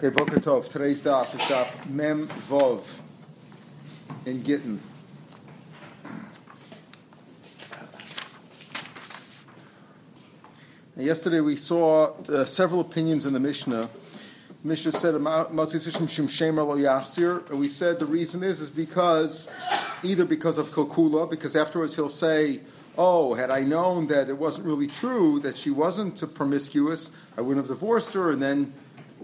Okay, Boker Tov. Today's daf is daf Mem Vov in Gittin. Now, yesterday we saw uh, several opinions in the Mishnah. Mishnah said and we said the reason is is because either because of Kilkula, because afterwards he'll say, "Oh, had I known that it wasn't really true that she wasn't promiscuous, I wouldn't have divorced her," and then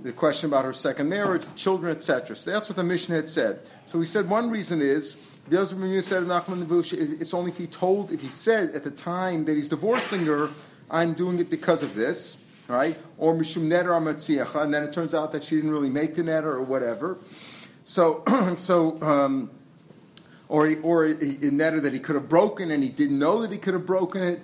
the question about her second marriage, children, etc. So that's what the Mishnah had said. So we said one reason is it's only if he told, if he said at the time that he's divorcing her, I'm doing it because of this, right? Or mishum netter and then it turns out that she didn't really make the netter or whatever. So, so. Um, or, or a netter that he could have broken and he didn't know that he could have broken it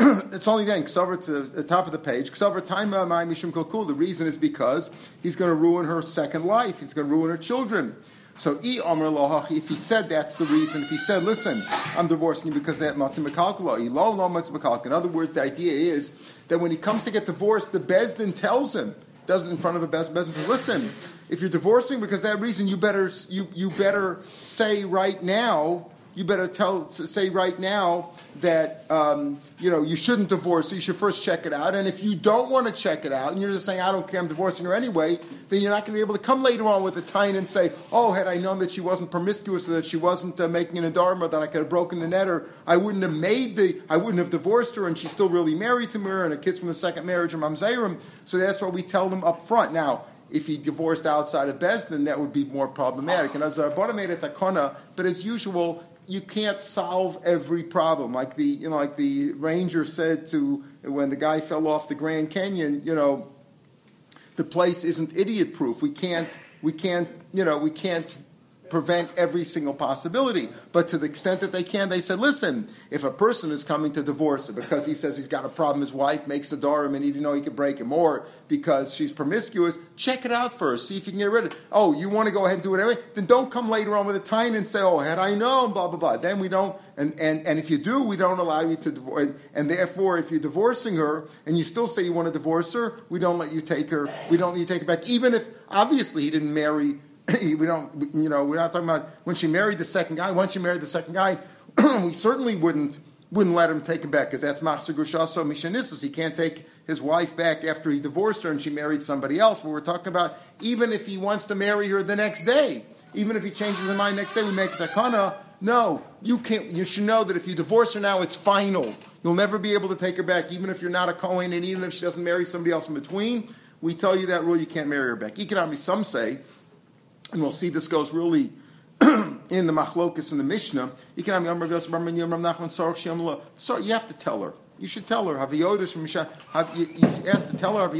it's only then Ksavar to the top of the page. Ksavar time My mishum kalkul. The reason is because he's going to ruin her second life. He's going to ruin her children. So if he said that's the reason, if he said, "Listen, I'm divorcing you because that matzim mekalkula," in other words, the idea is that when he comes to get divorced, the bezdin tells him, does it in front of a bezdin, bezdin says, "Listen, if you're divorcing because that reason, you better you you better say right now." You better tell say right now that um, you know you shouldn't divorce. You should first check it out. And if you don't want to check it out, and you're just saying I don't care, I'm divorcing her anyway, then you're not going to be able to come later on with a tine and say, oh, had I known that she wasn't promiscuous or that she wasn't uh, making an dharma, that I could have broken the net, or I wouldn't have made the, I wouldn't have divorced her, and she's still really married to me, and her kids from the second marriage are mamzerim. So that's what we tell them up front. Now if he divorced outside of Bezdin, that would be more problematic. And as Rabbanah made a takana, but as usual, you can't solve every problem. Like the you know, like the ranger said to when the guy fell off the Grand Canyon, you know, the place isn't idiot proof. We can't we can't you know we can't prevent every single possibility. But to the extent that they can, they said, listen, if a person is coming to divorce her because he says he's got a problem, his wife makes the darim and he didn't know he could break him, or because she's promiscuous, check it out first, see if you can get rid of it. Oh, you want to go ahead and do it anyway? Then don't come later on with a time and say, oh, had I known, blah, blah, blah. Then we don't, and, and, and if you do, we don't allow you to divorce. And, and therefore, if you're divorcing her and you still say you want to divorce her, we don't let you take her, we don't let you take her back, even if obviously he didn't marry we don't, you know, we're not talking about when she married the second guy. Once she married the second guy, we certainly wouldn't wouldn't let him take him back because that's machzir gushaso mishanissus. He can't take his wife back after he divorced her and she married somebody else. But we're talking about even if he wants to marry her the next day, even if he changes his mind next day, we make takana. No, you can't. You should know that if you divorce her now, it's final. You'll never be able to take her back, even if you're not a Kohen, and even if she doesn't marry somebody else in between. We tell you that rule, you can't marry her back. Economy, some say and we'll see this goes really in the machlokas in the Mishnah. You can have So you have to tell her. You should tell her. Have you, you ask to tell her.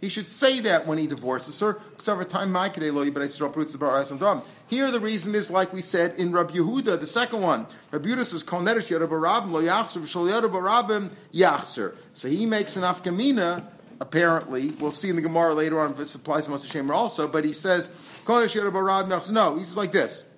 He should say that when he divorces her. Here the reason is like we said in Rabbi Yehuda, the second one. Rabbi Yehuda says So he makes an afkamina apparently, we'll see in the Gemara later on if it applies to Moshe Shemer also, but he says, no, he says like this.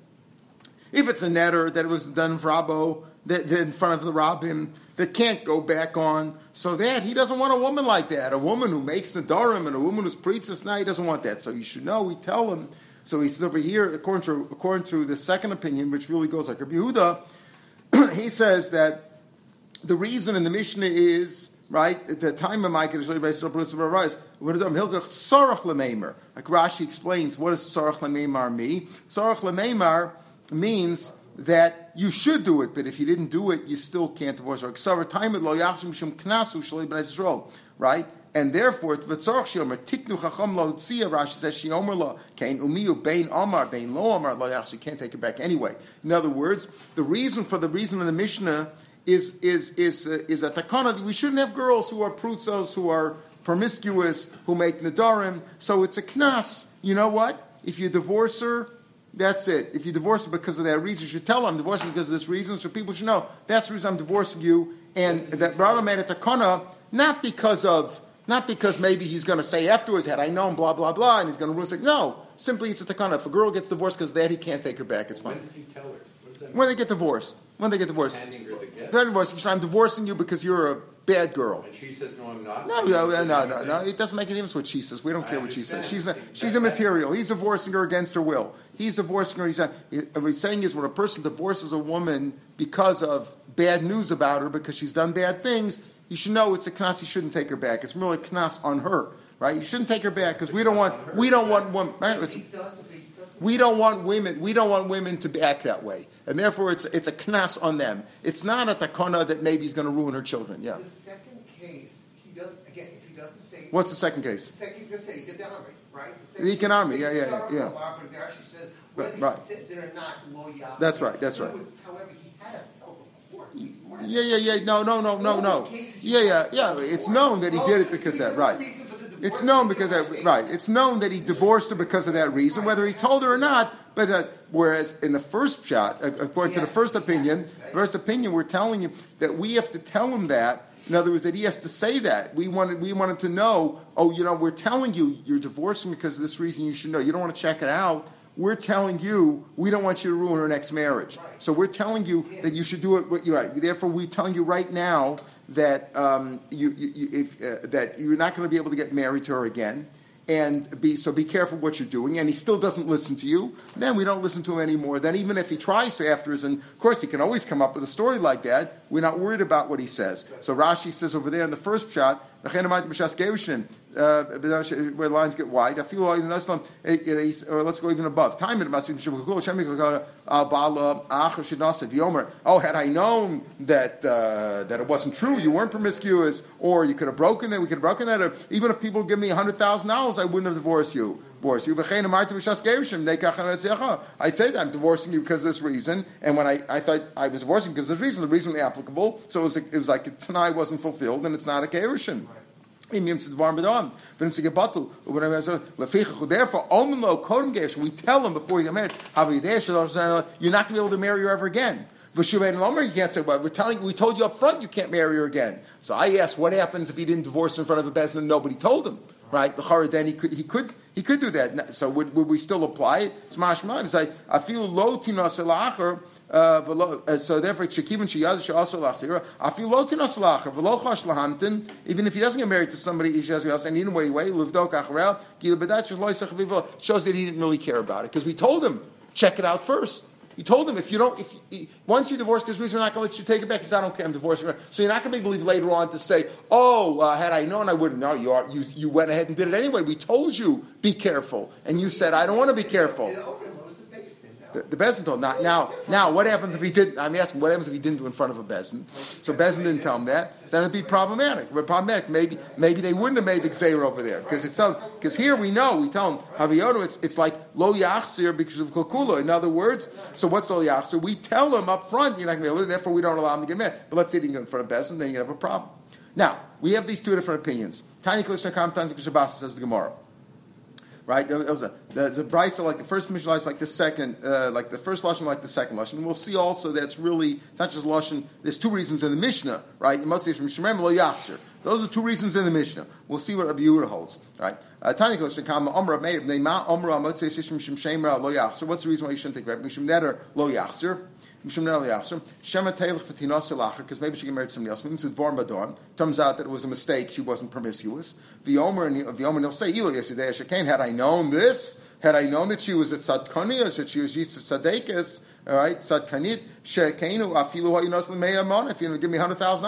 If it's a netter that was done for Rabo, that, that in front of the Rabbim, that can't go back on, so that he doesn't want a woman like that, a woman who makes the Darim and a woman who's preaches now, he doesn't want that. So you should know, we tell him. So he says over here, according to, according to the second opinion, which really goes like Rabbi Yehuda, he says that the reason in the Mishnah is right? At the time of Micah, is based on Bruce Rise. Like Rashi explains, what does Sarach Lememar mean? Sarach Lememar means that you should do it, but if you didn't do it, you still can't divorce her. Right? And therefore, v'tzorach sheomer tiknu chacham lo tzia. Rashi says sheomer lo kain umiyu bein omar bein lo omar lo yachs. Can't take it back anyway. In other words, the reason for the reason of the Mishnah is is is uh, is a takana. We shouldn't have girls who are prutzos, who are promiscuous, who make nadarim. So it's a knas. You know what? If you divorce her, that's it. If you divorce her because of that reason, you should tell her I'm divorcing because of this reason, so people should know that's the reason I'm divorcing you. And that brother made a takana not because of not because maybe he's going to say afterwards, had I known, blah blah blah, and he's going to ruin it. No, simply it's a takana. If a girl gets divorced because of that, he can't take her back. It's fine. When does he tell her? When they get divorced. When they get divorced. Handing her the gift. I'm divorcing you because you're a bad girl. And she says, no, I'm not. No, no, no, no, no, no. It doesn't make any difference what she says. We don't I care what she says. She's a, she's immaterial. He's divorcing her against her will. He's divorcing her. He's not, what he's saying is when a person divorces a woman because of bad news about her, because she's done bad things, you should know it's a knas. You shouldn't take her back. It's really a knas on her, right? You shouldn't take her back because we don't want we don't want women. Right? It's- we don't want women. We don't want women to act that way, and therefore it's it's a knas on them. It's not a takana that maybe he's going to ruin her children. Yeah. The second case, he does, again, if he doesn't say. What's the second The case? second, you're gonna say Ikanami, right? The The case, yeah, yeah, Sarah yeah. Lamar, but actually says whether right. he says it or not, loyal. That's right, that's right. words, However, he had a. Yeah, yeah, yeah. No, no, no, no, no. Yeah, yeah, yeah. It's known that he did it because of that, right? Reason for the divorce It's known because that, right. It's known that he divorced her because of that reason, whether he told her or not. But uh, whereas in the first shot, uh, according to the first opinion, first opinion, we're telling him that we have to tell him that. In other words, that he has to say that. We wanted, we want him to know. Oh, you know, we're telling you you're divorcing because of this reason. You should know. You don't want to check it out. We're telling you we don't want you to ruin her next marriage. So we're telling you that you should do it. You're right. Therefore, we're telling you right now that um, you, you, if, uh, that you're not going to be able to get married to her again. And be so be careful what you're doing. And he still doesn't listen to you. Then we don't listen to him anymore. Then even if he tries to after his, and of course he can always come up with a story like that. We're not worried about what he says. So Rashi says over there in the first shot, where lines get wide. I feel like in or let's go even above. Time in. Oh, had I known that uh, that it wasn't true, you weren't promiscuous, or you could have broken it, we could have broken that, or even if people give me hundred thousand dollars, I wouldn't have divorced you. Divorce you. V'chein amarti b'shas gerishim, nekach hanetzecha. I said I'm divorcing you because of this reason, and when I, I thought I was divorcing because of this reason, the reason was applicable, so it was, it was like a Tanai wasn't fulfilled, and it's not a gerishim. Im yom tzedvar b'dam, v'nim tzigebatul, whatever. Lefichach, therefore, omen lo kodem gerishim. We tell him before you get married, you're not going to be able to marry her ever again. V'shuvein lomer, you can't say, well, we're telling, we told you up front you can't marry her again. So I asked, what happens if he didn't divorce in front of a bezin and nobody told him? Right? The then he could, he could, he could do that. So would, would we still apply it? It's mashmaim. It's like, I feel low tinas uh, uh, so therefore, shekivin sheyad she'also lachzira. I feel low tinas elacher, v'lo chash lahamtin. Even if he doesn't get married to somebody, he says, else, and he didn't wait, wait, livdok acharel, gila bedat shel loy shows that he didn't really care about it because we told him check it out first. You told him if you don't, if once you divorce, because reason we're not going to let you take it back because I don't care, I'm divorcing her. So you're not going to be believed later on to say, oh, uh, had I known, I wouldn't. No, you are. You you went ahead and did it anyway. We told you be careful, and you said I don't want to be careful. The the now. Bezin told not now. Now, what happens if he didn't? I'm asking, what happens if he didn't do in front of a Bezin? So Bezin didn't tell him that. Then it'd be problematic. But problematic. Maybe maybe they wouldn't have made the Gzeir over there because it's because here we know we tell him Haviyono. It's it's like lo yachsir because of kokula. In other words, so what's lo yachsir? We tell him up front you're not going to be able. Therefore, we don't allow him to get married. But let's say he can in front of Bezin, then you have a problem. Now we have these two different opinions. Tiny Klishna Kam Tiny Klishna says the Gemara right? There was a, the, a brisa like the first Mishnah is like the second, uh, like the first lashon, like the second lashon. And we'll see also that's really it's not just lashon. There's two reasons in the Mishnah, right? You must say from Shemem lo yachsir. Those are two reasons in the Mishnah. We'll see what Rabbi Yehuda holds, right? Uh, Tanya Klishna Kama Omra Meir Bnei Ma Omra Motzei Shishim Shem Shemra lo yachsir. What's the reason why you shouldn't take back Mishum lo yachsir? Lo yachsir. Because maybe she married to somebody else. Turns out that it was a mistake. She wasn't promiscuous. Had I known this, had I known that she was at Sadkani or that she was Yitz Sadekis, all right, Sadkanit Shekainu Afilu Hayinos L'Mei If you give me hundred thousand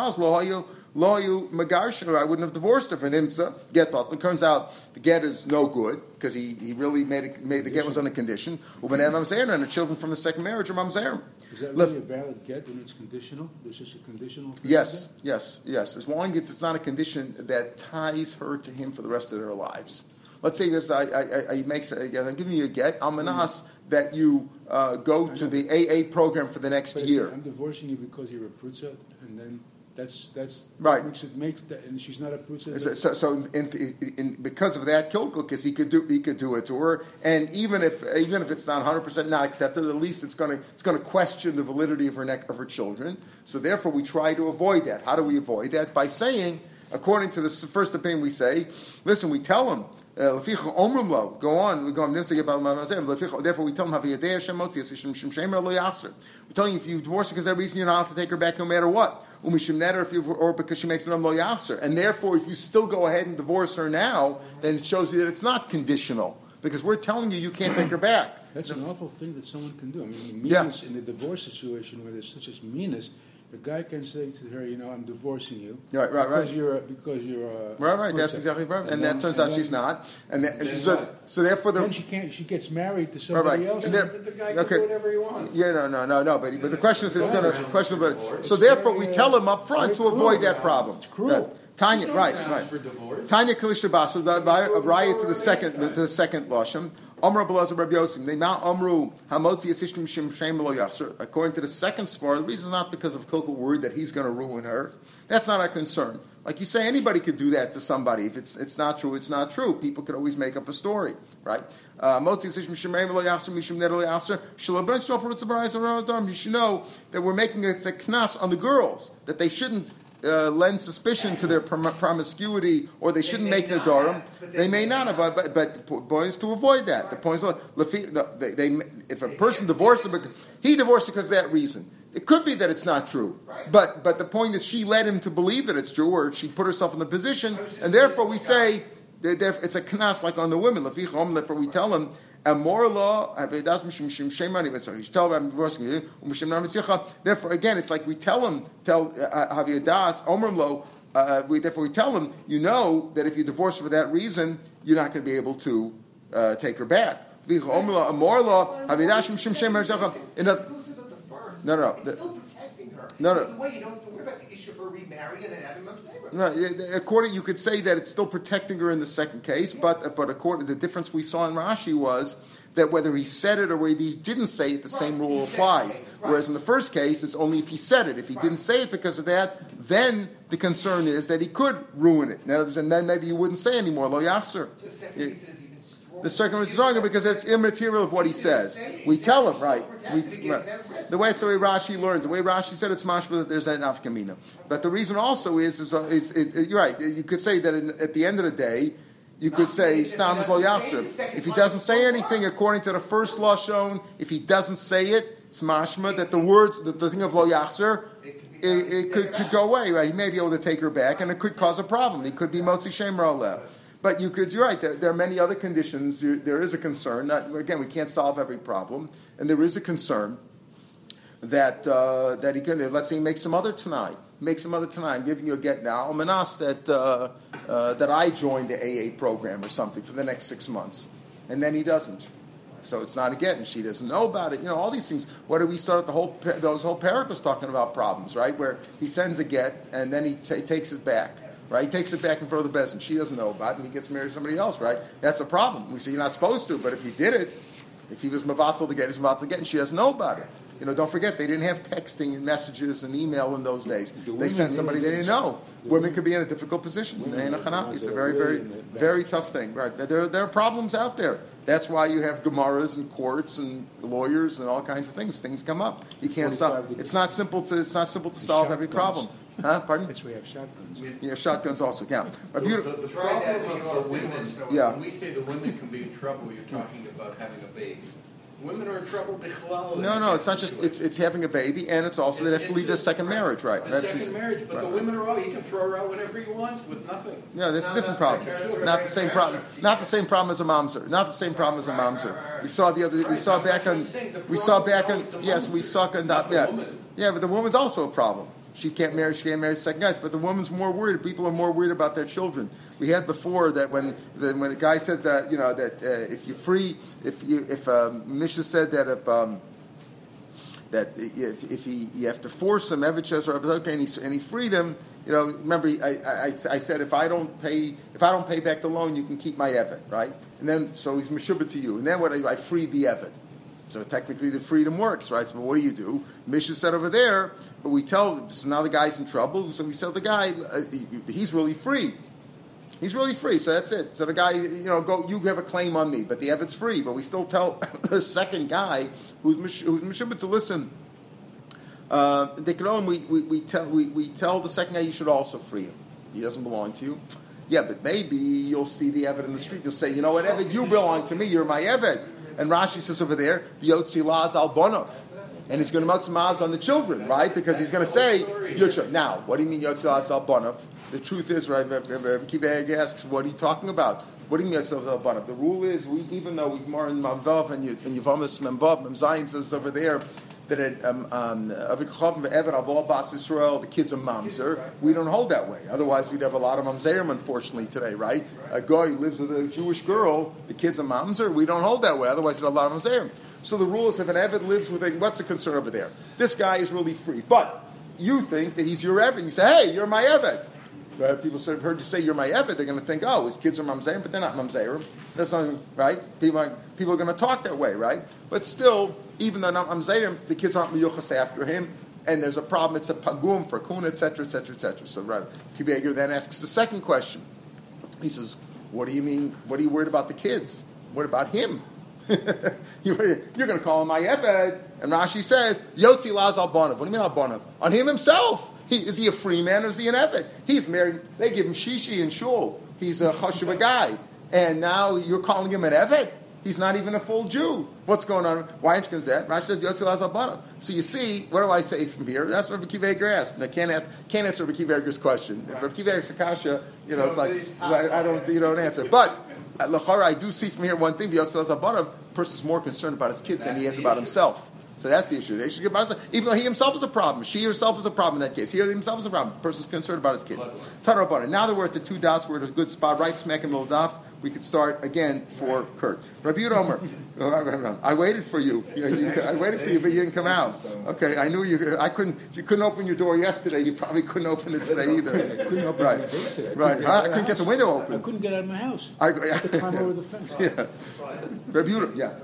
dollars, Lo Hayu. Lo you magarsh her, I wouldn't have divorced her for an imsa get. It turns out the get is no good because he, he really made it, made the get was on a condition. Uben mamzer and the children from the second marriage are mamzer. Is that Lef- really a valid get when it's conditional? There's just a conditional? Yes, yes, yes. As long as it's not a condition that ties her to him for the rest of their lives. Let's say this: I, I, I, makes a, I'm giving you a get. I'm manas that you uh, go to the AA program for the next? But year. I'm divorcing you because you're a prutza, and then that's that's Right. Makes it make that, and she's not a prutza. So, so, so in, in, because of that, because he could do he could do it to her, and even if even if it's not 100 percent not accepted, at least it's going to it's going to question the validity of her neck of her children. So therefore, we try to avoid that. How do we avoid that? By saying, according to the first opinion, we say, listen, we tell him. uh, Leficha omrim lo. Go on. We go on. Therefore, we tell him Haviyadei Hashem motzi Shem Shemer lo yachzer. We're telling you if you divorce her because of that reason, you're not allowed to take her back no matter what. Umishim neder, if you or because she makes an lo yachzer, and therefore, if you still go ahead and divorce her now, then it shows you that it's not conditional because we're telling you you can't take her back. That's an awful thing that someone can do. I mean, Yeah. meanness in a divorce situation where there's such a meanness, the guy can say to her, you know, I'm divorcing you. Right, right, right. Because you're a, because you're a Right, right. That's exactly right. And, then- that turns out and she's not. And that, Then so, what? so therefore, the Then she can't. She gets married to Right, right. somebody else. And and there- The guy can Okay. do whatever he wants. Yeah, no, no, no, no. But, but the question is, it's going to Right. question. But, Divorce. so therefore, we tell him up front to avoid that problem. It's cruel. Tanya, right, right. For divorce. Tanya Kalishta Basu, Raya to the second, to the second lashon. According to the second svar, the reason is not because of Kilkel worried that he's going to ruin her. That's not our concern. Like you say, anybody could do that to somebody. If it's it's not true, it's not true. People could always make up a story, right? Uh. You should know that we're making it a knas on the girls that they shouldn't. Uh, lend suspicion to their prom- promiscuity, or they shouldn't may make Dorim. They they may not have, but, but the point is to avoid that. The point is, they, they, if a person divorces, him, he divorced because of that reason. It could be that it's not true, Right. but but the point is, she led him to believe that it's true, or she put herself in the position, and therefore we say it's a knas like on the women. Therefore we tell them. And more law, avedas mishum shim shemani. So you tell them I'm divorcing you. umishim nar mitzicha. Therefore, again, it's like we tell him, tell uh, havidas omrim lo. Uh, we, therefore, we tell him, you know that if you divorce for that reason, you're not going to be able to uh, take her back. More law, havidas mishum shem mitzicha. In other- of. No, no, No, no. Way, you don't have to worry about the issue of her remarrying and then having them No, according, you could say that it's still protecting her in the second case, but but according the difference we saw in Rashi was that whether he said it or whether he didn't say it, the same rule applies. right. Whereas in the first case, it's only if he said it. If he didn't say it because of that, then the concern is that he could ruin it. In other words, and then maybe you wouldn't say anymore. Lo yachzer. The The one is stronger because it's immaterial of what he says. We tell him, right? We, risk. the way it's the way Rashi learns. The way Rashi said it's mashma that there's an nafkamina. But the reason also is, is, is, is, you're right. You could say that in, at the end of the day, you could say stam lo second If he doesn't say anything according to the first law shown, if he doesn't say it, it's mashma that the words, the, the thing of lo yachzer, It could it, could, could go away, right? He may be able to take her back, and it could cause a problem. He could be motzi shem. But you could, you're right. There, there are many other conditions. There is a concern. Not, again, we can't solve every problem, and there is a concern that uh, that he can. Let's say he makes some other tonight. Make some other tonight. I'm giving you a get now. Manas that uh, uh, that I join the AA program or something for the next six months, and then he doesn't. So it's not a get, and she doesn't know about it. You know all these things. What did we start the whole those whole paragraphs talking about problems, right? Where he sends a get and then he ta takes it back. Right, he takes it back in front of the bezin. She doesn't know about it, and he gets married to somebody else. Right, that's a problem. We say you're not supposed to, but if he did it, if he was mavatal to get, he's mavatal to get, and she doesn't know about it. You know, don't forget they didn't have texting and messages and email in those days. The They sent somebody they didn't know. The Women could be in a difficult position. Women in a are the Hanafi. ones It's a very, very, really in the- very tough thing. Right? There, there are problems out there. That's why you have gemaras and courts and lawyers and all kinds of things. Things come up. You can't 45 solve. It's not simple to. It's not simple to solve every problem. Huh? Pardon? That's why we have shotguns. Yeah, shotguns also count. A The, beautiful. the, the that problem when of the women, so- Yeah. when we say the women can be in trouble, you're talking about having a baby. Women are in trouble bichlal. No, no, it's not just. It's, it's having a baby, and it's also they have to leave their second marriage, right? A That's- second marriage, but the right. women are all, you can throw her out whenever you want with nothing. Yeah, that's a No, different no, problem. sure. Not the same problem. Not the same problem as a mamzer. Not the same problem as a mamzer. We saw the other. We saw back on. We saw back on. Yes, we saw. on- Not the Yeah, woman. yeah, but the woman's also a problem. She can't marry. She can't marry second guys. But the woman's more worried. People are more worried about their children. We had before that when when a guy says that you know that uh, if you free if you if um, Misha said that if. Um, that if, if he you have to force him, Evet says, okay, and he, and he freed him. You know, remember I, I, I said if I don't pay if I don't pay back the loan, you can keep my Evet, right? And then so he's meshubah to you, and then what I, I freed the Evet. So technically, the freedom works, right? So what do you do? Misha said over there, but we tell so now the guy's in trouble. So we tell the guy uh, he, he's really free. He's really free, so that's it. So the guy, you know, go. You have a claim on me, but the evidence free. But we still tell the second guy who's mish- who's mishubah to listen. Uh, they can only we, we, we tell we, we tell the second guy you should also free him. He doesn't belong to you. Yeah, but maybe you'll see the Evid in the street. You'll say, you know what, Evid, you belong to me. You're my Evid. And Rashi says over there, Vyotzi Laz al Bonov. and he's going to matzamaz on the children, right? Because he's going to say, children. Now, what do you mean Yotzil Asal Banav? The truth is, right, Kiva asks, what are you talking about? What do you mean Asal Banav? The rule is, we, even though we more in Mamvav and Yavamas Memvav, Memzayin says over there, that it, um, um, the kids are mamzer. We don't hold that way. Otherwise, we'd have a lot of mamzerim, unfortunately, today, right? A guy who lives with a Jewish girl, the kids are mamzer. We don't hold that way. Otherwise, we'd have a lot of mamzerim. So the rule is if an Evid lives with a, what's the concern over there? This guy is really free. But you think that he's your Evid. You say, hey, you're my Evid. Right? People have heard you say you're my Evid, they're going to think, oh, his kids are mamzerim, but they're not mamzerim. That's not right. People are, people are going to talk that way, right? But still, even though not mamzerim, the kids aren't miyuchas after him, and there's a problem. It's a pagum for kuna, etc., etc., etc. So Rabbi Kiveger then asks the second question. He says, "What do you mean? What are you worried about the kids? What about him? you're going to call him my Eved?" And Rashi says, "Yotzi laz al What do you mean al On him himself. He, is he a free man or is he an Eved? He's married. They give him shishi and shul. He's a chashuv guy, and now you're calling him an Eved." He's not even a full Jew. What's going on? Why you that? Rashi says Yossi Lazabana. So you see, what do I say from here? That's what Rabbi Kiva asked. And I can't ask, can't answer Rabbi Kiva question. If Rabbi Kiva Akasha, you know, it's like I, I don't, you don't answer. But uh, at Lachara, I do see from here one thing: Yossi Lazabana person's more concerned about his kids than he is about himself. So that's the issue. They should get about even though he himself is a problem. She herself is a problem in that case. He himself is a problem. The person's concerned about his kids. Now that we're at the two dots, we're at a good spot, right smack in the middle daf we could start again for Kurt. Rabbi Omer, I waited for you. You, you. I waited for you, but you didn't come out. Okay, I knew you. I couldn't. If you couldn't open your door yesterday, you probably couldn't open it today either. I couldn't right, right. I couldn't get the window open. I couldn't get out of my house. I, I had to climb over the fence. Yeah. Rabbi Omer, yeah.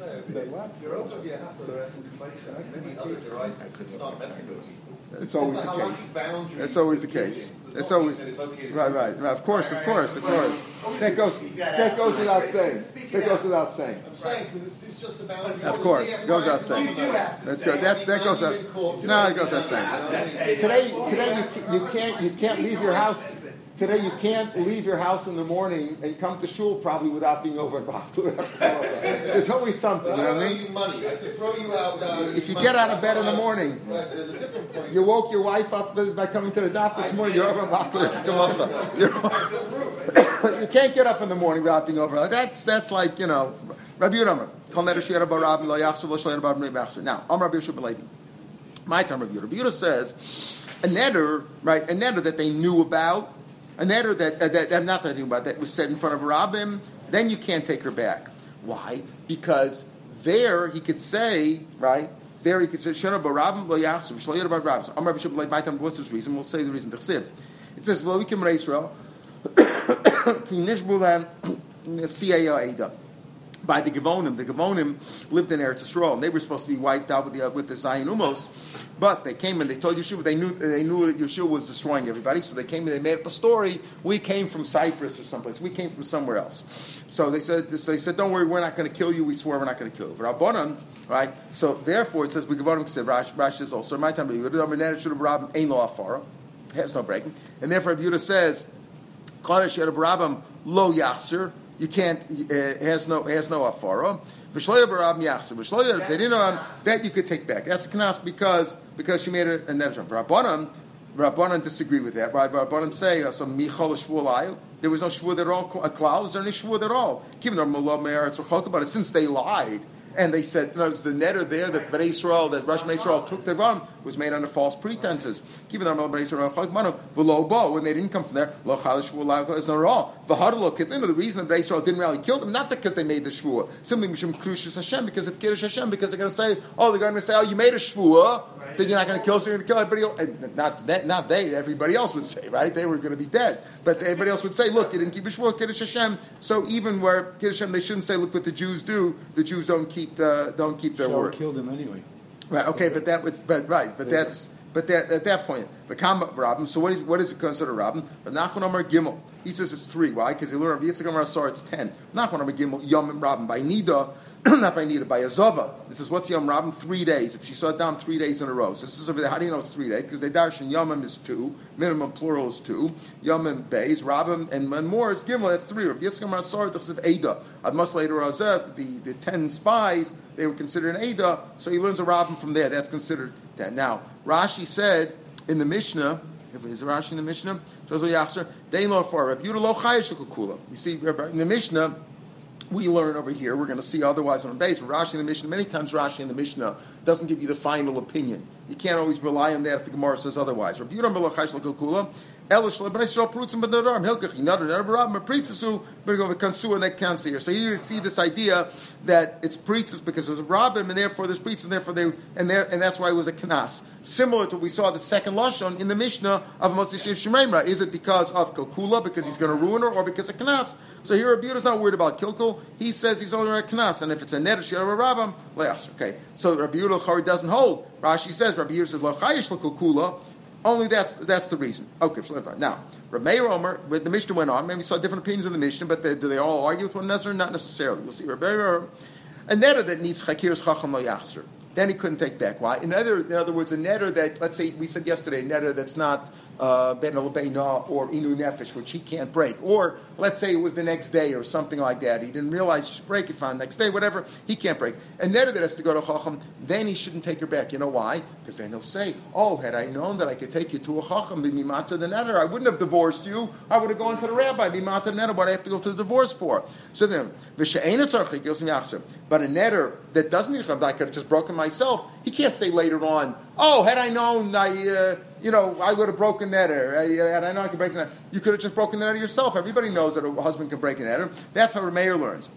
It's also important, I think, to say, you're over here after the many other devices start messing with people. It's always the case. It's always the case. It's always that it's okay to right, right, right. Of course, of course, of course. That goes that goes without saying. That goes without saying. I'm saying, because it's, it's just a boundary. Of course, goes without saying. That's good. That's that goes without. No, it goes without saying. Today, today you, you can't you can't leave your house. Today you can't leave your house in the morning and come to shul probably without being over There's always something. You know what I I mean? you money. I could throw you out without. If you get out of bed in the morning, there's a different point. you woke your wife up by coming to the doctor this morning. You're over You're- You can't get up in the morning without being over. That's that's like you know, Rabbi Yehuda. Kol neder she'er barab lo yachsav lo shleir barab no yachsav. Now, Am Rabbi Yeshua Belevi. My time, Rabbi Yehuda. Rabbi Yehuda says a neder, right? A neder that they knew about, a neder that, uh, that that not they about that was said in front of Rabbim. Then you can't take her back. Why? Because there he could say, right? There he could say, "Shana barabim lo yachsav shleir barab rabs." Am Rabbi Yeshua Belevi. My time. What's his reason? We'll say the reason. It says, "V'lo ikim Israel." Ki nishbu lam CAO Ada. By the Gavonim, the Gavonim lived in Eretz Yisrael, and they were supposed to be wiped out with the uh, with the Zion Umos, but they came and they told Yeshua they knew they knew that Yeshua was destroying everybody, so they came and they made up a story. We came from Cyprus or someplace. We came from somewhere else. So they said so they said, "Don't worry, we're not going to kill you. We swear we're not going to kill you." Rabbanim, right? So therefore, it says we Gavonim said Rash Rash is also my time. Has no breaking, and therefore Yehuda says. Rabam lo yachzer. You can't. Uh, has no has no afara. V'shloya barabim yachzer. V'shloya if they didn't know him, that you could take back. That's a knas because because she made a, a neder. Rabbanan Rabbanan disagree with that. Right? Rabbanan say uh, some michal shvualayu. There was no shvur at all. A cloud. Is there any shvur at all? Given their mulah me'eretz or about it, since they lied. And they said, no, it's the netter there that Bnei Israel, that Rosh Israel took the rum, was made under false pretenses. Given them Bnei Israel, bo, when they didn't come from there, lo chalish is not at all. V'hadlo kitinu, the reason that Bnei Israel didn't really kill them, not because they made the shvua, simply mishum krushis Hashem, because of kiddush Hashem, because they're going to say, oh, they're going to say, oh, you made a shvua, then you're not going to kill, so you're going to kill everybody else. And not that, not they, everybody else would say, right? They were going to be dead. But everybody else would say, look, you didn't keep a shvua, kiddush Hashem. So even where kiddush Hashem, they shouldn't say, look what the Jews do. The Jews don't keep the, don't keep their Shaul word. killed him anyway. Right. Okay, but that would, but right, but that's, but that at that point, the combat Rabin. So what is what is it considered Rabin? But Nachman Amar Gimel. He says it's three. Why? Because he learned Yitzchak Amar Asar. It's ten. Nachman Amar Gimel Yom Rabin by Nida. not by Nida, by Azova. This is what's Yom Rabin? Three days. If she saw Dam three days in a row. So this is over there. How do you know it's three days? Because they darshan Yomim is two, minimum plural is two. Yomim Beis, Rabim, and, and more is Gimel, that's three. Rabbi Yitzchak Masar, this of Ada. Ad later, Azeb, the, the ten spies, they were considered an Ada, so he learns a Rabin from there. That's considered that. Now, Rashi said in the Mishnah, if it is Rashi in the Mishnah, they know for Rabbi You see, in the Mishnah, we learn over here. We're going to see otherwise on base. Rashi in the Mishnah, many times Rashi in the Mishnah doesn't give you the final opinion. You can't always rely on that if the Gemara says otherwise. Elish lebnei Yisrael prutzim b'nadarim hilkach yinader nadarim barabim pritzasu b'negov kansu and that counts here. So here you see this idea that it's pritzas because it was a rabim and therefore there's pritzas and therefore they and there and that's why it was a knas. Similar to what we saw the second lashon in the Mishnah of Moshe Shememra. Is it because of kalkula because he's going to ruin her or because of knas? So here Rabbi is not worried about kilkul. He says he's only a knas and if it's a neder shiur rabim leas. Okay, so Rabbi Yehuda doesn't hold. Rashi says Rabbi Yehuda says lo chayish. Only that's that's the reason. Okay, so now Rameir Omer, the Mishnah went on. Maybe we saw different opinions of the Mishnah, but they, do they all argue with one another? Not necessarily. We'll see. Rameir a netter that needs chakir's chacham lo. Then he couldn't take back. Why? In other, in other words, a netter that let's say we said yesterday, a netter that's not uh, ben or inu nefesh, which he can't break. Or let's say it was the next day or something like that. He didn't realize he should break it. Fine, next day, whatever. He can't break. And then that has to go to chacham. Then he shouldn't take her back. You know why? Because then he'll say, "Oh, had I known that I could take you to a chacham, be mimata the netter, I wouldn't have divorced you. I would have gone to the rabbi, be mimata the netter. What I have to go to the divorce for?" So then, v'sheinat gives me but a netter that doesn't need I could have just broken myself. He can't say later on, "Oh, had I known, I." Uh, you know, I would have broken that error. And I know I can break that. You could have just broken that out yourself. Everybody knows that a husband can break an error. That's how Rameir learns.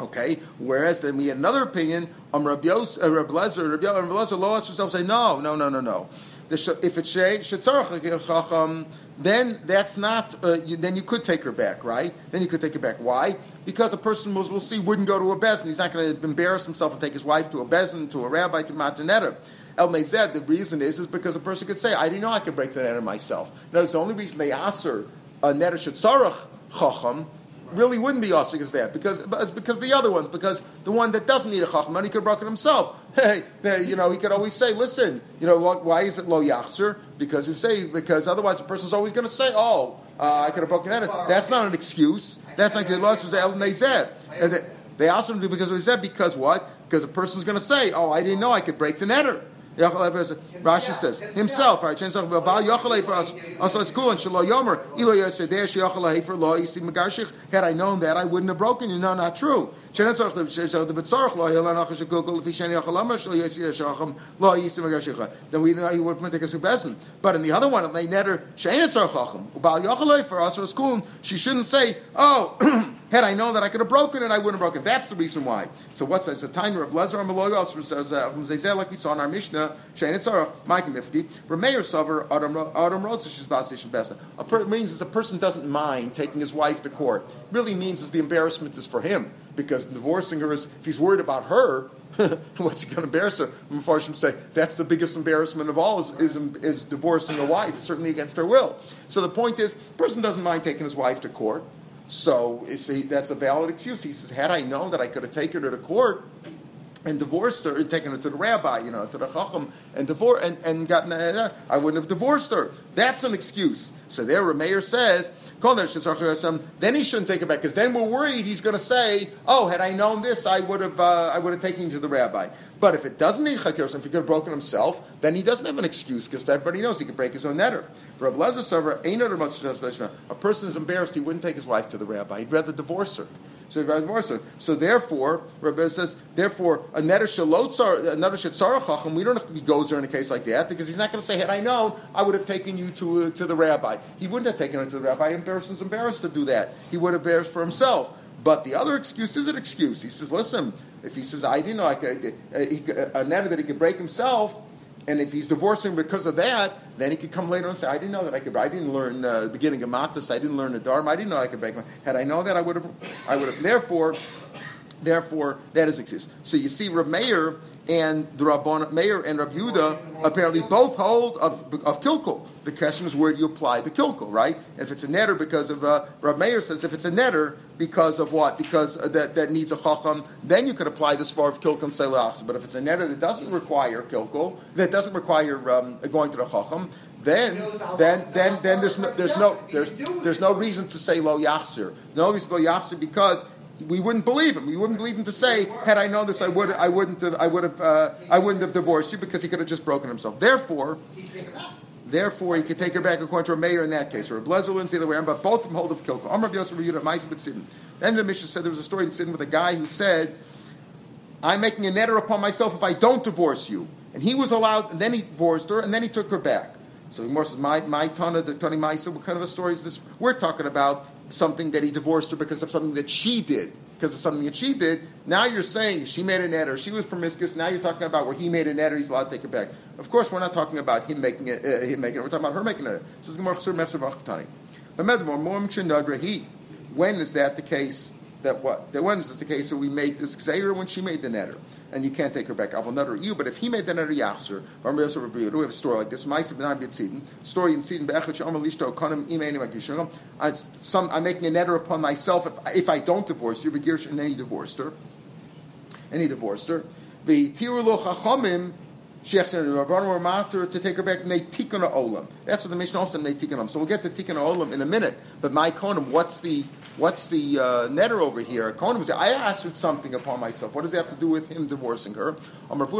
Okay. Whereas then we had another opinion. Um, Rabbi Yos, uh, Rabbi Lezer, Rabbi Lezer, say no, no, no, no, no. If it's shetzarach then that's not. Uh, you, then you could take her back, right? Then you could take her back. Why? Because a person will, we'll see wouldn't go to a bezin. He's not going to embarrass himself and take his wife to a bezin, to a rabbi, to mataneta. El Mezed, the reason is, is because a person could say, I didn't know I could break the netter myself. No, it's the only reason they aser a netter shetzarach chacham really wouldn't be also because that because because the other ones because the one that doesn't need a chacham he could broken himself. Hey, you know he could always say, listen, you know why is it lo yachzer? Because you say because otherwise the person's always going to say, oh, uh, I could have broken that. That's not an excuse. That's not good. El Mezed. They asked him to because we said because what? Because a person's going to say, oh, I didn't know I could break the netter. Rashi says himself, right? for us, also it's cool. And shelo yomer ilo yosedeh sheyachalei for law yisi megarshich. Had I known that, I wouldn't have broken you. No, not true. Then we know he would take a subbesin. But in the other one, they netter she'enet tzarchachim. Ubal yachalei for us or school. She shouldn't say, oh. Had I known that I could have broken it, I wouldn't have broken. That's the reason why. So what's that? So time of Lezer Amaloy also says uh, from Zayzel, like we saw in our Mishnah, Shein Itzarach, Mike Mifti, Rameir Sover, Adam Adam Rotzah Shizbas Besa. A per means is a person doesn't mind taking his wife to court. Really means is the embarrassment is for him because divorcing her is if he's worried about her. what's he going to embarrass her? Mepharshim say that's the biggest embarrassment of all is, is, is divorcing a wife, certainly against her will. So the point is, the person doesn't mind taking his wife to court. So if he, that's a valid excuse, he says, had I known that I could have taken her to court and divorced her and taken her to the rabbi, you know, to the chacham and divorce and, and gotten, uh, I wouldn't have divorced her. That's an excuse. So there, Rameir says, then he shouldn't take it back because then we're worried he's going to say, "Oh, had I known this, I would have uh, I would have taken you to the rabbi." But if it doesn't need chakiros, if he could have broken himself, then he doesn't have an excuse because everybody knows he could break his own netter. For a person is embarrassed, he wouldn't take his wife to the rabbi. He'd rather divorce her. So vice versa. So therefore, Rabbi says, therefore, a we don't have to be gozer in a case like that because he's not going to say, had I known, I would have taken you to uh, to the rabbi. He wouldn't have taken her to the rabbi. A person's embarrassed to do that. He would have embarrassed for himself. But the other excuse is an excuse. He says, listen, if he says, I didn't know I could, uh, he, a netter that he could break himself, and if he's divorcing because of that, then he could come later and say, "I didn't know that I could. I didn't learn uh, the beginning of Matas. I didn't learn the Dharma. I didn't know I could break. My, had I known that, I would have. I would have. Therefore, Therefore, that doesn't exist. So you see, Rab Meir and the Rabban Meir and Rab Yehuda apparently both hold of of kilkul. The question is where do you apply the kilkul, right? If it's a netter because of uh, Rab Meir says if it's a netter because of what? Because uh, that, that needs a chacham, then you could apply this far of kilkul and say la'achs. But if it's a netter that doesn't require kilkul, that doesn't require um, going to the chacham, then then then then there's no there's no there's there's no reason to say lo yachsir. No reason to lo yachsir because we wouldn't believe him. We wouldn't believe him to say, "Had I known this, I would I wouldn't have I would have uh, I wouldn't have divorced you," because he could have just broken himself. Therefore, therefore he could take her back according to a mayor in that case, or a Blezer learns the other way but both from hold of Kilko. Amr Yosef. Then the Mishnah said there was a story in Sidon with a guy who said, "I'm making a netter upon myself if I don't divorce you," and he was allowed, and then he divorced her, and then he took her back. So Gemara says, "My my Tana, the Tani Ma'aseh, what kind of a story is this? We're talking about something that he divorced her because of something that she did." Because of something that she did, now you're saying she made a netter, she was promiscuous. Now you're talking about where he made a netter, he's allowed to take her back. Of course, we're not talking about him making it. Uh, him making it. We're talking about her making it. So it's. When is that the case? That what? That when is the case? So we made this Xayer when she made the netter, and you can't take her back. Avon netter you, but if he made the netter Yachser, we have a story like this. Story in Tzidin be'echad she'omer lishto I'm making a netter upon myself if if I don't divorce you, begirsh and then he divorced her, and he divorced her. V'tiru lo chachamim to take her back Olam. That's what the Mishnah also said Neitikana So we'll get to Tikana Olam in a minute. But my Konim, what's the what's the uh, netter over here? Konim was I answered something upon myself. What does that have to do with him divorcing her? If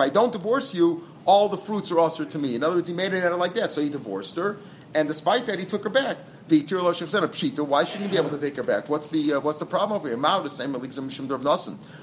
I don't divorce you, all the fruits are also to me. In other words, he made it netter like that, so he divorced her, and despite that, he took her back. Why shouldn't he be able to take her back? What's the uh, what's the problem over here? Mao the same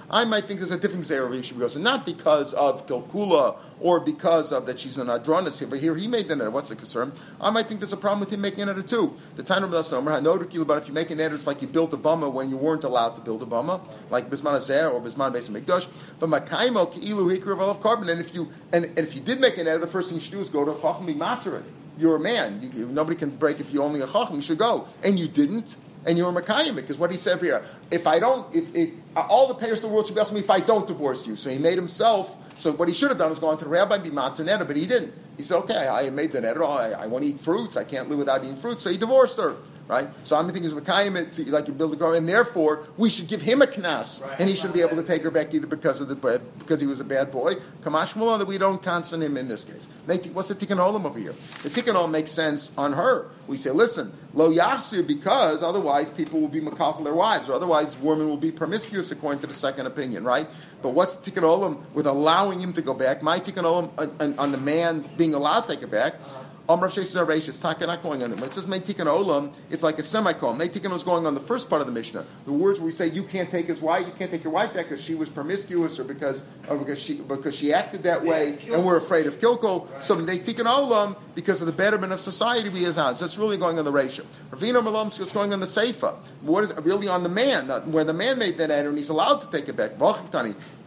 I might think there's a different Zerav goes, not because of Kilkula or because of that she's an Adronis over here. He made the netter. What's the concern? I might think there's a problem with him making a netter too. The time of number, I know but if you make a netter, it's like you built a bama when you weren't allowed to build a bama, like Bisman Azer or Bisman Beis Mikdash. But Makaimo Ki'ilu Hikr of Carbon. And if you and, and if you did make an netter, the first thing you should do is go to Chacham Materet you're a man. You, nobody can break if you're only a chacham. You should go, and you didn't, and you were makayim because what he said here. If I don't, if, if uh, all the payers of the world should be asking me if I don't divorce you. So he made himself. So what he should have done was gone to the rabbi be matanetta, but he didn't. He said, "Okay, I made the netter. I, I want to eat fruits. I can't live without eating fruits." So he divorced her right? So I'm thinking is Makayim it like you build a car, and therefore we should give him a knas, right. and he shouldn't be able to take her back either because of the because he was a bad boy. Kamash Mullah that we don't constant him in this case. What's the tikkun olam over here? The tikkun olam makes sense on her. We say, listen, lo yachsir because otherwise people will be makal their wives, or otherwise women will be promiscuous according to the second opinion, right? But what's tikkun olam with allowing him to go back? My tikkun olam on, on, on, the man being allowed to take it back. Uh-huh Amr Sheshes Aresh, it's not, not going on it. When it says Meitikan Olam, it's like a semicolon. Meitikan is going on the first part of the Mishnah. The words we say you can't take his wife, you can't take your wife back because she was promiscuous or because or because she because she acted that way and we're afraid of Kilko. Right. So Meitikan Olam, because of the betterment of society we has on. So it's really going on the ratio. Ravina Malam so it's going on the Seifa. What is really on the man, where the man made that enter and he's allowed to take it back.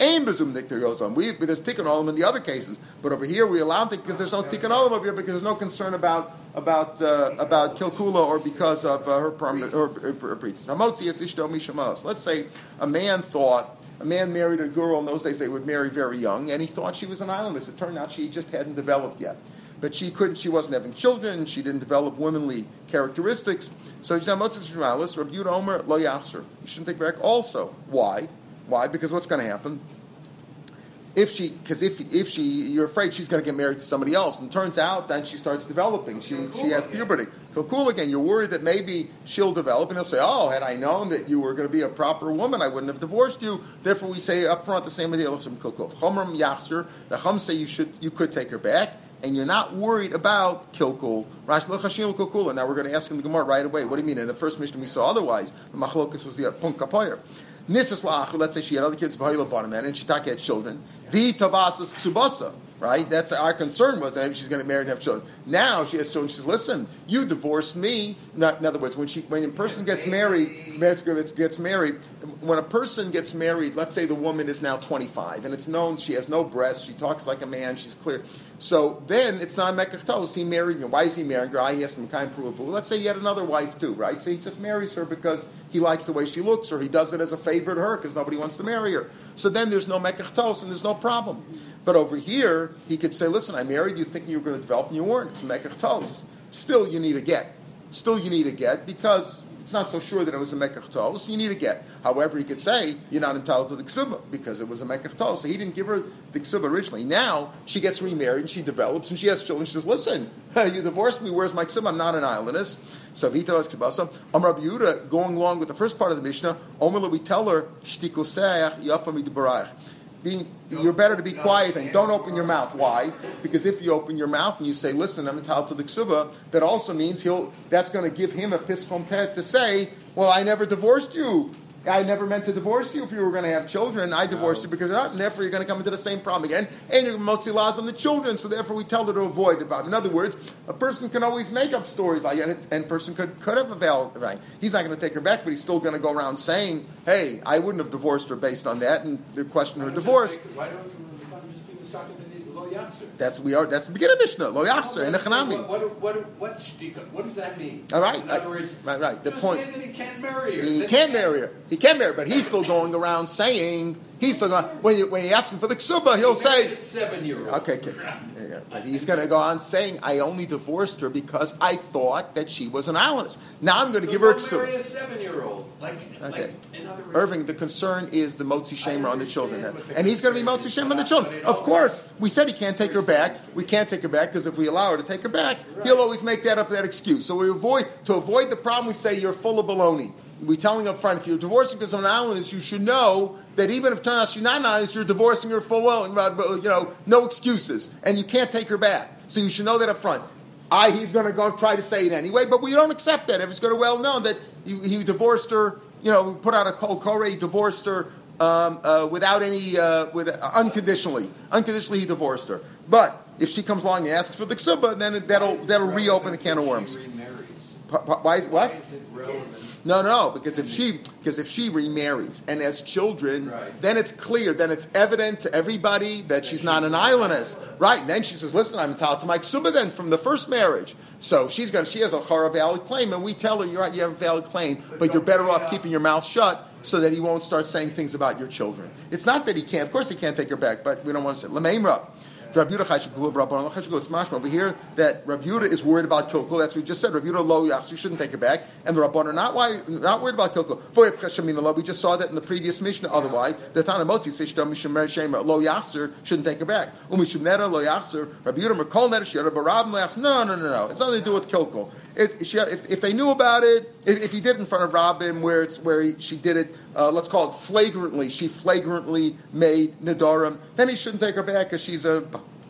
Aim bezum goes on. We there's tikkun olam in the other cases, but over here we allow it because there's no tikkun olam over here because there's no concern about about uh, about kilkula or because of uh, her her, preachers. Let's say a man thought a man married a girl in those days they would marry very young, and he thought she was an islandess. It turned out she just hadn't developed yet. But she couldn't. She wasn't having children. She didn't develop womanly characteristics. So she's not Rabbi Yehuda Omer lo yaser. You shouldn't take back. Also, why? Why? Because what's going to happen? If she, because if if she, you're afraid she's going to get married to somebody else, and turns out that she starts developing. She she has puberty. so Cool again. You're worried that maybe she'll develop, and he'll say, "Oh, had I known that you were going to be a proper woman, I wouldn't have divorced you." Therefore, we say up front the same idea. Chomram Yachzer. The Chum say you should, you could take her back and you're not worried about kilkul. Now we're going to ask him the Gemara right away. What do you mean? In the first Mishnah we saw otherwise. The machlokas was the punk kapoyer. Nisas la'achu, let's say she had other kids, v'hayla bottom and she had children. Vi tavasas ksubasa. right? That's our concern was that she's going to marry and have children. Now she has children. She says, "Listen, you divorced me." Not, in other words, when she when a person gets married, gets married, when a person gets married, let's say the woman is now 25 and it's known she has no breasts, she talks like a man, she's clear. So then it's not mekachtos. He married her. Why is he marrying her? I asked him kind of. Let's say he had another wife too, right? So he just marries her because he likes the way she looks, or he does it as a favor to her because nobody wants to marry her. So then there's no mekachtos and there's no problem. But over here, he could say, listen, I married you thinking you were going to develop and you weren't. It's mekach. Still, you need a get. Still, you need a get because it's not so sure that it was a mekach tos. You need a get. However, he could say, you're not entitled to the ksuba because it was a mekach tos. So he didn't give her the ksuba originally. Now, she gets remarried and she develops and she has children. She says, listen, you divorced me. Where's my ksuba? I'm not an islandess. So Vito. Am Rabbi Yehuda, going along with the first part of the Mishnah, Omer we tell her, shtikosech yafami debarach being, you're better to be quiet and don't open your mouth. Why? Because if you open your mouth and you say, "Listen, I'm entitled to the ksuba," that also means he'll. That's going to give him a piston pet to say, "Well, I never divorced you. I never meant to divorce you if you were going to have children. I divorced you because you're not, and therefore you're going to come into the same problem again. And you're motzi laws on the children, so therefore we tell her to avoid it. In other words, a person can always make up stories like that, and a person could, could have availed, right? He's not going to take her back, but he's still going to go around saying, hey, I wouldn't have divorced her based on that, and the question her divorce. Why don't you just be lo yachzer? That's we are. That's the beginning of Mishnah. Lo yachzer in What, what, what, what, shtika, what does that mean? All right. In other words, right, right. The point. he can't marry her. He Then can marry her. He can't marry her, but he's still going around saying he's still going. When you when you ask him for the ksuba, he'll He say, seven-year-old. Okay, okay. Yeah, But he's going to go on saying, I only divorced her because I thought that she was an islandess. Now I'm going to So give her a ksuba. a seven-year-old. Like, like, Okay. words, Irving, the concern is the motzi shem ra on the children. And he's going to be motzi shem ra on the children. Of course, we said he can't take her back. We can't take her back because if we allow her to take her back, he'll always make that up that excuse. So we avoid, to avoid the problem, we say you're full of baloney. We're telling up front, if you're divorcing because of an islandess, you should know that even if it turns out she's not an islandess, you're divorcing her full well, you know, no excuses. And you can't take her back. So you should know that up front. I, he's going to go try to say it anyway, but we don't accept that. If it's going to well known that he, he divorced her, you know, put out a call, Kore, he divorced her um, uh, without any, uh, with uh, unconditionally. Unconditionally, he divorced her. But if she comes along and asks for the ksuba, then it, that'll that'll reopen the can of worms. She remarries. Pa- pa- Why? What? Why is it relevant? No, no, because if she because if she remarries and has children, Right. then it's clear, then it's evident to everybody that she's not an islandess, right? And then she says, "Listen, I'm entitled to my ksuba then from the first marriage." So she's going, to she has a chara valid claim, and we tell her, "You're right, you have a valid claim, but you're better off keeping your mouth shut." So that he won't start saying things about your children. It's not that he can't. Of course, he can't take her back, but we don't want to say Lameimra. Rabbi Yehuda chashikul of Rabbanon chashikul. It's mashma over here that Rabbi is worried about kilkul. That's what we just said. Rabbi lo yachs. You shouldn't take it back. And the Rabbanon are not why not worried about kilkul. We just saw that in the previous Mishnah. Otherwise, the Tana Motzi says shtam mishemer shemer lo yachser shouldn't take it back. Umishum neta lo yachser. Rabbi merkol neta shiyara barab lo yachser. No, no, no, no. It's nothing to do with kilkul. If, she, if, if they knew about it, if, if he did in front of Rabin, where it's where he, she did it, uh, let's call it flagrantly. She flagrantly made nidarim. Then he shouldn't take her back because she's a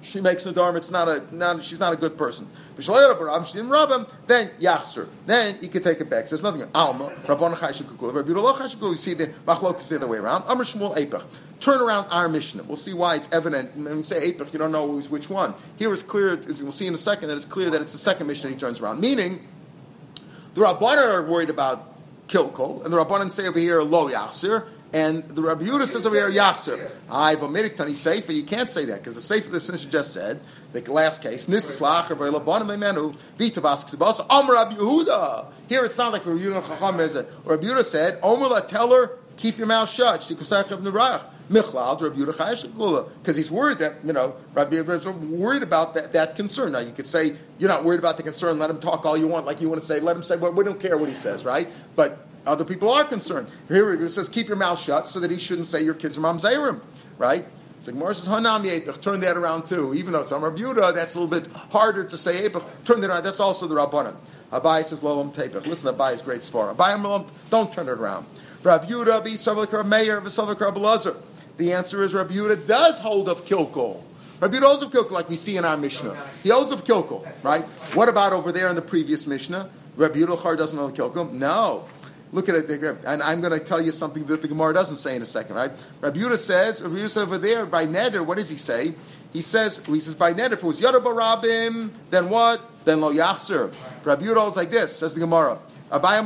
she makes Nadarim, it's not a, not, she's not a good person. She didn't rub him, then Yachser. Then he could take it back. So there's nothing. Alma, Rabbana Chayshikukul, Rabbi Chayshikukul, you see the Machlok is the other way around. Amr Shmuel Eipach. Turn around our Mishnah. We'll see why it's evident. When we say Eipach, you don't know which one. Here it's clear, we'll see in a second, that it's clear that it's the second Mishnah he turns around. Meaning, the Rabbanan are worried about Kilkol, and the Rabbanan say over here, Lo Yachser, and the Rabbi Yehuda says over here, Yachser. I've omitted Tani Seifa. You can't say that because the Seifa the Sinisha just said, the last case, Nisis Lacher, Rabbanim Memenu, Vitabas Ksibas, Om Rabbi Yehuda. Here it's not like Rabbi Yehuda Chacham is it. Rabbi Yehuda said, Omer tell her, keep your mouth shut. Shtikusach of Nerach. Michlal, Rabbi Yehuda Chayashikula, because he's worried that you know Rabbi Yehuda is worried about that, that concern. Now you could say you're not worried about the concern. Let him talk all you want, like you want to say. Let him say, well, we don't care what he says, right? But other people are concerned. Here it says, keep your mouth shut, so that he shouldn't say your kids are mamzerim, right? Like Morris says, Hanam Yepich, turn that around too. Even though it's Amar Yehuda, that's a little bit harder to say Yepich. Turn that around. That's also the Rabbanan. Abai says, Lolam Tepich. Listen, Abai is great svar. Abai Malam, don't turn it around. Rabbi Yehuda, be Savlik Rav Meir, Savlik Rav Elazar. The answer is Rabbi does hold of Kilkol. Rabbi Yehuda holds of Kilkol, like we see in our Mishnah. He holds of Kilkol, right? What about over there in the previous Mishnah? Rabbi Yehuda doesn't hold of Kilkol? No. Look at it, and I'm going to tell you something that the Gemara doesn't say in a second, right? Rabbi Yehuda says, Rabbi says over there by neder. What does he say? He says, he says by neder. If it was Yodabar Rabim, then what? Then lo yachser. Rabbi Yehuda is like this. Says the Gemara. In that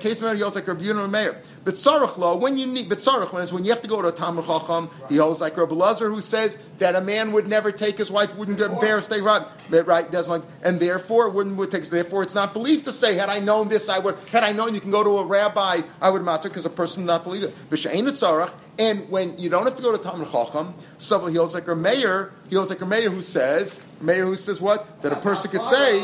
case, he holds like Rabbi Yehuda Meir. But Tzarech lo, when you need, but Tzarech, when it's when you have to go to a Talmud Chacham, he holds like Rabbi Lazar, who says that a man would never take his wife, wouldn't get embarrassed, they right, right, doesn't like, and therefore wouldn't would take. Therefore, it's not believed to say, had I known this, I would. Had I known you can go to a rabbi, I would matter because a person would not believe it. V'shein Tzarech, and when you don't have to go to Talmud Chacham, so he holds like a Meir, he holds like a Meir who says, Meir who says what that a person could say.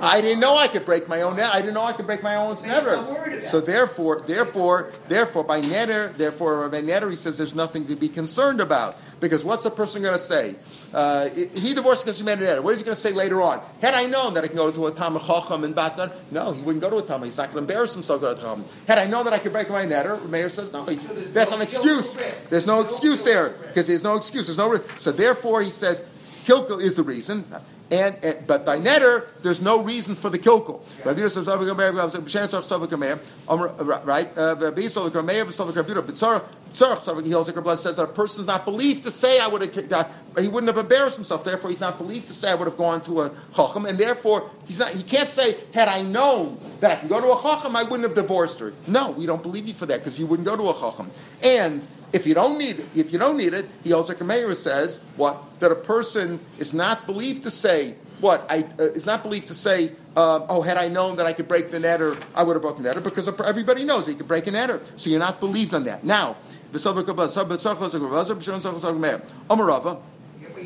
I didn't know I could break my own. Net. I didn't know I could break my own never. So therefore, therefore, therefore, by neder, therefore by neder, he says there's nothing to be concerned about because what's the person going to say? Uh, he divorced because he made an What is he going to say later on? Had I known that I can go to a Talmud Chacham and Batnan, no, he wouldn't go to a Talmud. He's not going to embarrass himself to go to a Talmud. Had I known that I could break my neder, the Meir says no. He, so that's no an excuse. There's no excuse there because there's no excuse. There's no. So therefore, he says Kilkel is the reason. And, and, but by neder, there's no reason for the kilkel. Rabbi right? Rabbi Yisrael, Rabbi Yisrael, he holds like Rabbi says that a person is not believed to say I would have, he wouldn't have embarrassed himself. Therefore, he's not believed to say I would have gone to a chacham, and therefore he's not. He can't say had I known that I can go to a chacham, I wouldn't have divorced her. No, we don't believe you for that because you wouldn't go to a chacham. And if you don't need it, if you don't need it, he also Meir says what that a person is not believed to say what I uh, is not believed to say. Uh, oh, had I known that I could break the neder, I would have broken the neder because everybody knows he could break a neder. So you're not believed on that. Now, the Amarava,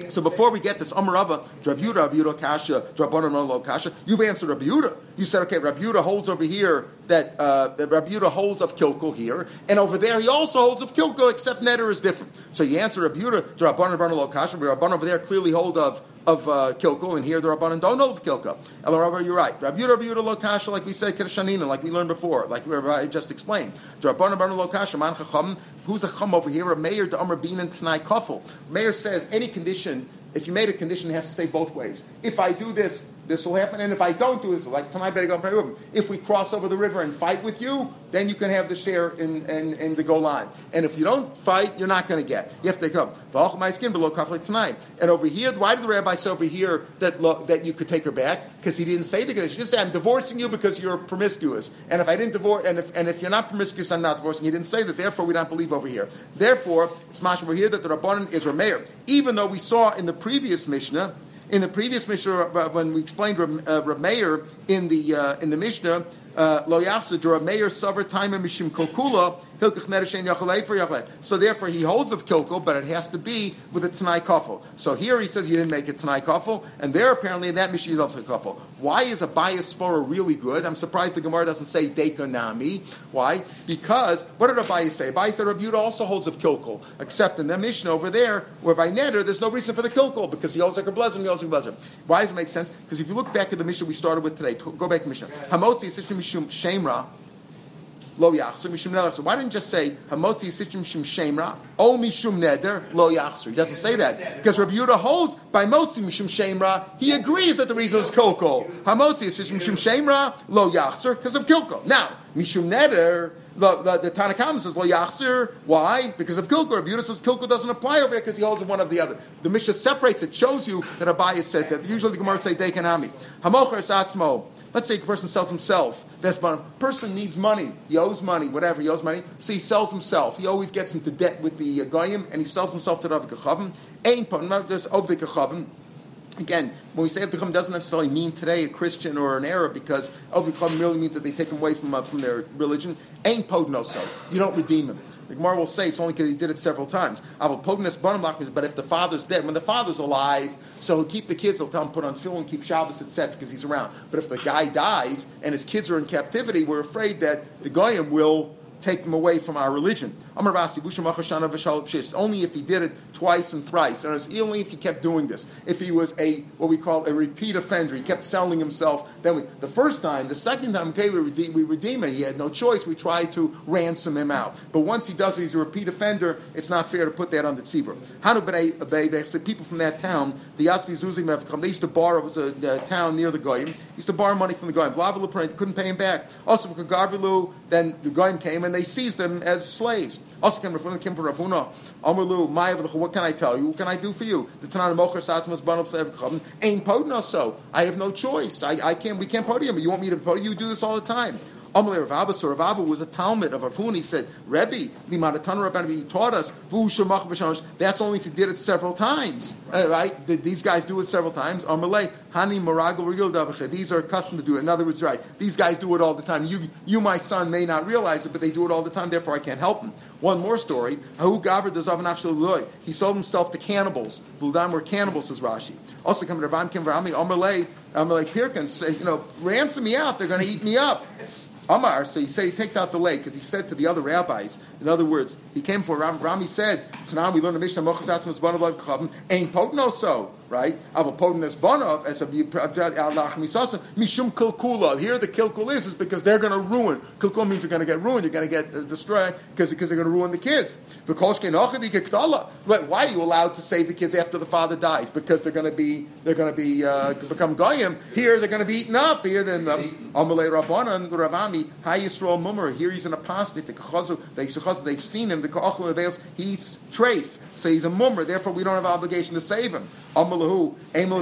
so before we get this, Amarava, Drabuda, Rabuda, Kasha, Drabonon, Lo, Kasha, you've answered Rabuda. You said, okay, Rabuda holds over here that, uh, Rabuda holds of Kilkel here, and over there he also holds of Kilkel, except Neder is different. So you answer Rabuda, Drabonon, Lo, Kasha, Rabban over there clearly hold of of uh, and here the Rabbanan don't know of Kilkel. El Rabba, you're right. Rabbi Yudah, Rabbi Kasha, like we said, Kedushanina, like we learned before, like I just explained. Rabbanan, Rabbanan, Kasha, Man Chacham, who's a Chum over here? A Meir, the Amr Bin and Tanai Kafel. Meir says any condition, if you made a condition, it has to say both ways. If I do this, this will happen. And if I don't do this, like tonight, better go. If we cross over the river and fight with you, then you can have the share in, in, in the goal line. And if you don't fight, you're not going to get. You have to come. My skin below kaflik tonight. And over here, why did the rabbi say over here that that you could take her back? Because he didn't say the condition. He just said, "I'm divorcing you because you're promiscuous." And if I didn't divorce, and if and if you're not promiscuous, I'm not divorcing. He didn't say that. Therefore, we don't believe over here. Therefore, it's over here that the rabbanon is Rameir. Even though we saw in the previous Mishnah in the previous Mishnah, when we explained Reb Meir in the uh, in the Mishnah, uh, Uh, lo yachzid or suffer time mishim kokula so therefore, he holds of kilkel, but it has to be with a tanai kafel. So here he says he didn't make a tanai kafel, and there apparently in that mission of kafel. Why is Abaye's svara really good? I'm surprised the Gemara doesn't say dekonami. Why? Because what did Abaye say? Abaye said Rabbi also holds of kilkel, except in the mission over there, where by neder there's no reason for the kilkel because he holds like a blessing, he holds like a blessing. Why does it make sense? Because if you look back at the mission we started with today, go back to the mission. Hamotzi mishum shemra lo yachzer mishum neder. So why didn't just say hamotzi sichim shum shemra o mishum neder lo yachzer? He doesn't say that because Rabbi Yehuda holds by motzi mishum shemra. He agrees that the reason is kilkol. Hamotzi sichim shum shemra lo yachzer because of kilkol. Now mishum neder. The, the, the Tanna Kamma says, well, Yachsir, why? Because of Kilkul. Rabbi Yehuda says Kilkul doesn't apply over here because he holds one of the other. The Mishnah separates it, shows you that Abayas says that. Usually the Gemara say Dekanami. Hamocher Satzmo. Let's say a person sells himself. That's a person needs money. He owes money, whatever. He owes money. So he sells himself. He always gets into debt with the uh, goyim, and he sells himself to the Kachavim. Ain't just of the Kachavim. Again, when we say Avdikam doesn't necessarily mean today a Christian or an Arab because Avdikam merely means that they take him away from, uh, from their religion. Ain't podnoso. You don't redeem him. The Gemara will say it's only because he did it several times. But if the father's dead, when the father's alive, so he'll keep the kids, he'll tell him put on and keep Shabbos, etc., because he's around. But if the guy dies and his kids are in captivity, we're afraid that the Goyim will take them away from our religion. Only if he did it twice and thrice. And it's only if he kept doing this. If he was a, what we call a repeat offender, he kept selling himself. Then we, the first time, the second time, okay, we redeem, we redeem him. He had no choice. We try to ransom him out. But once he does it, he's a repeat offender. It's not fair to put that on the tzibur. Hanu b'nei people from that town, the Yasvi Zuzim have come. they used to borrow. It was a, a town near the Goyim. Used to borrow money from the Goyim. Vlavalu couldn't pay him back. Also, then the Goyim came and they seized them as slaves. Also came Ravuna, came for Ravuna. Amalu, what can I tell you? What can I do for you? The Tanan Mocher Satzmas Banab Ain't Podno so. I have no choice. I, I can't, we can't podium. You want me to podium? You do this all the time. Amalei Rav Abba, so Rav Abba was a Talmud of Arfun. He said, Rebbe, Limadatan Rabban, he taught us, that's only if he did it several times. Uh, right? These guys do it several times. Amalei, Hani Maragel These are accustomed to do it. In other words, right, these guys do it all the time. You, you, my son, may not realize it, but they do it all the time, therefore I can't help them. One more story. Governed the Zavonach Shiluloi? He sold himself to cannibals. Bludam were cannibals, says Rashi. Also, come to Rabban Kim Rami, Amalei, Amalei Pirkin, say, you know, ransom me out, they're going to eat me up. Amar, so he said he takes out the leg because he said to the other rabbis, in other words, he came for Ram, Rami said, now we learn the Mishnah, ain't potno so right? Avopotin as bonov as mishum kilkula. Here the kilkul is is because they're going to ruin. Kilkul means you're going to get ruined. You're going to get uh, destroyed because they're going to ruin the kids. Right? Why are you allowed to save the kids after the father dies? Because they're going to be they're going to be uh, become goyim. Here they're going to be eaten up. Here then Amalei Rabbanan Ravami Hay Yisrael Mummer. Here he's an apostate. They've seen him. The Ka'achel he eats treif. So he's a mummer, therefore we don't have obligation to save him. In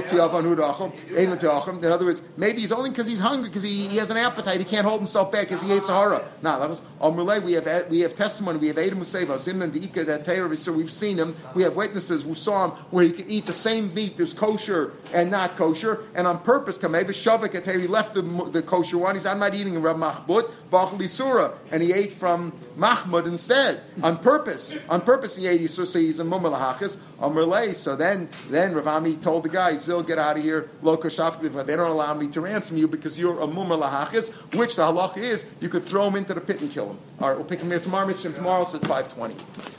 other words, maybe he's only because he's hungry, because he, he, has an appetite, he can't hold himself back because he ate Sahara. Nah, that was Amrulay. We have we have testimony, we have Adam Museva, Simon the Ika that so we've seen him, we have witnesses who saw him where he can eat the same meat, there's kosher and not kosher, and on purpose, Kameva Shavik he left the, the kosher one, he's I'm not eating Rab Mahbut, Surah, and he ate from Mahmud instead. On purpose. On purpose he ate Yisur, so he's a Mumma Lahachis, Amrulay. So then then Ravami told the guy, Zil, get out of here, Loka They don't allow me to ransom you because you're a Mumma Lahachis, which the halacha is, you could throw him into the pit and kill him. All right, we'll pick him here tomorrow, Tomorrow, so it's 520.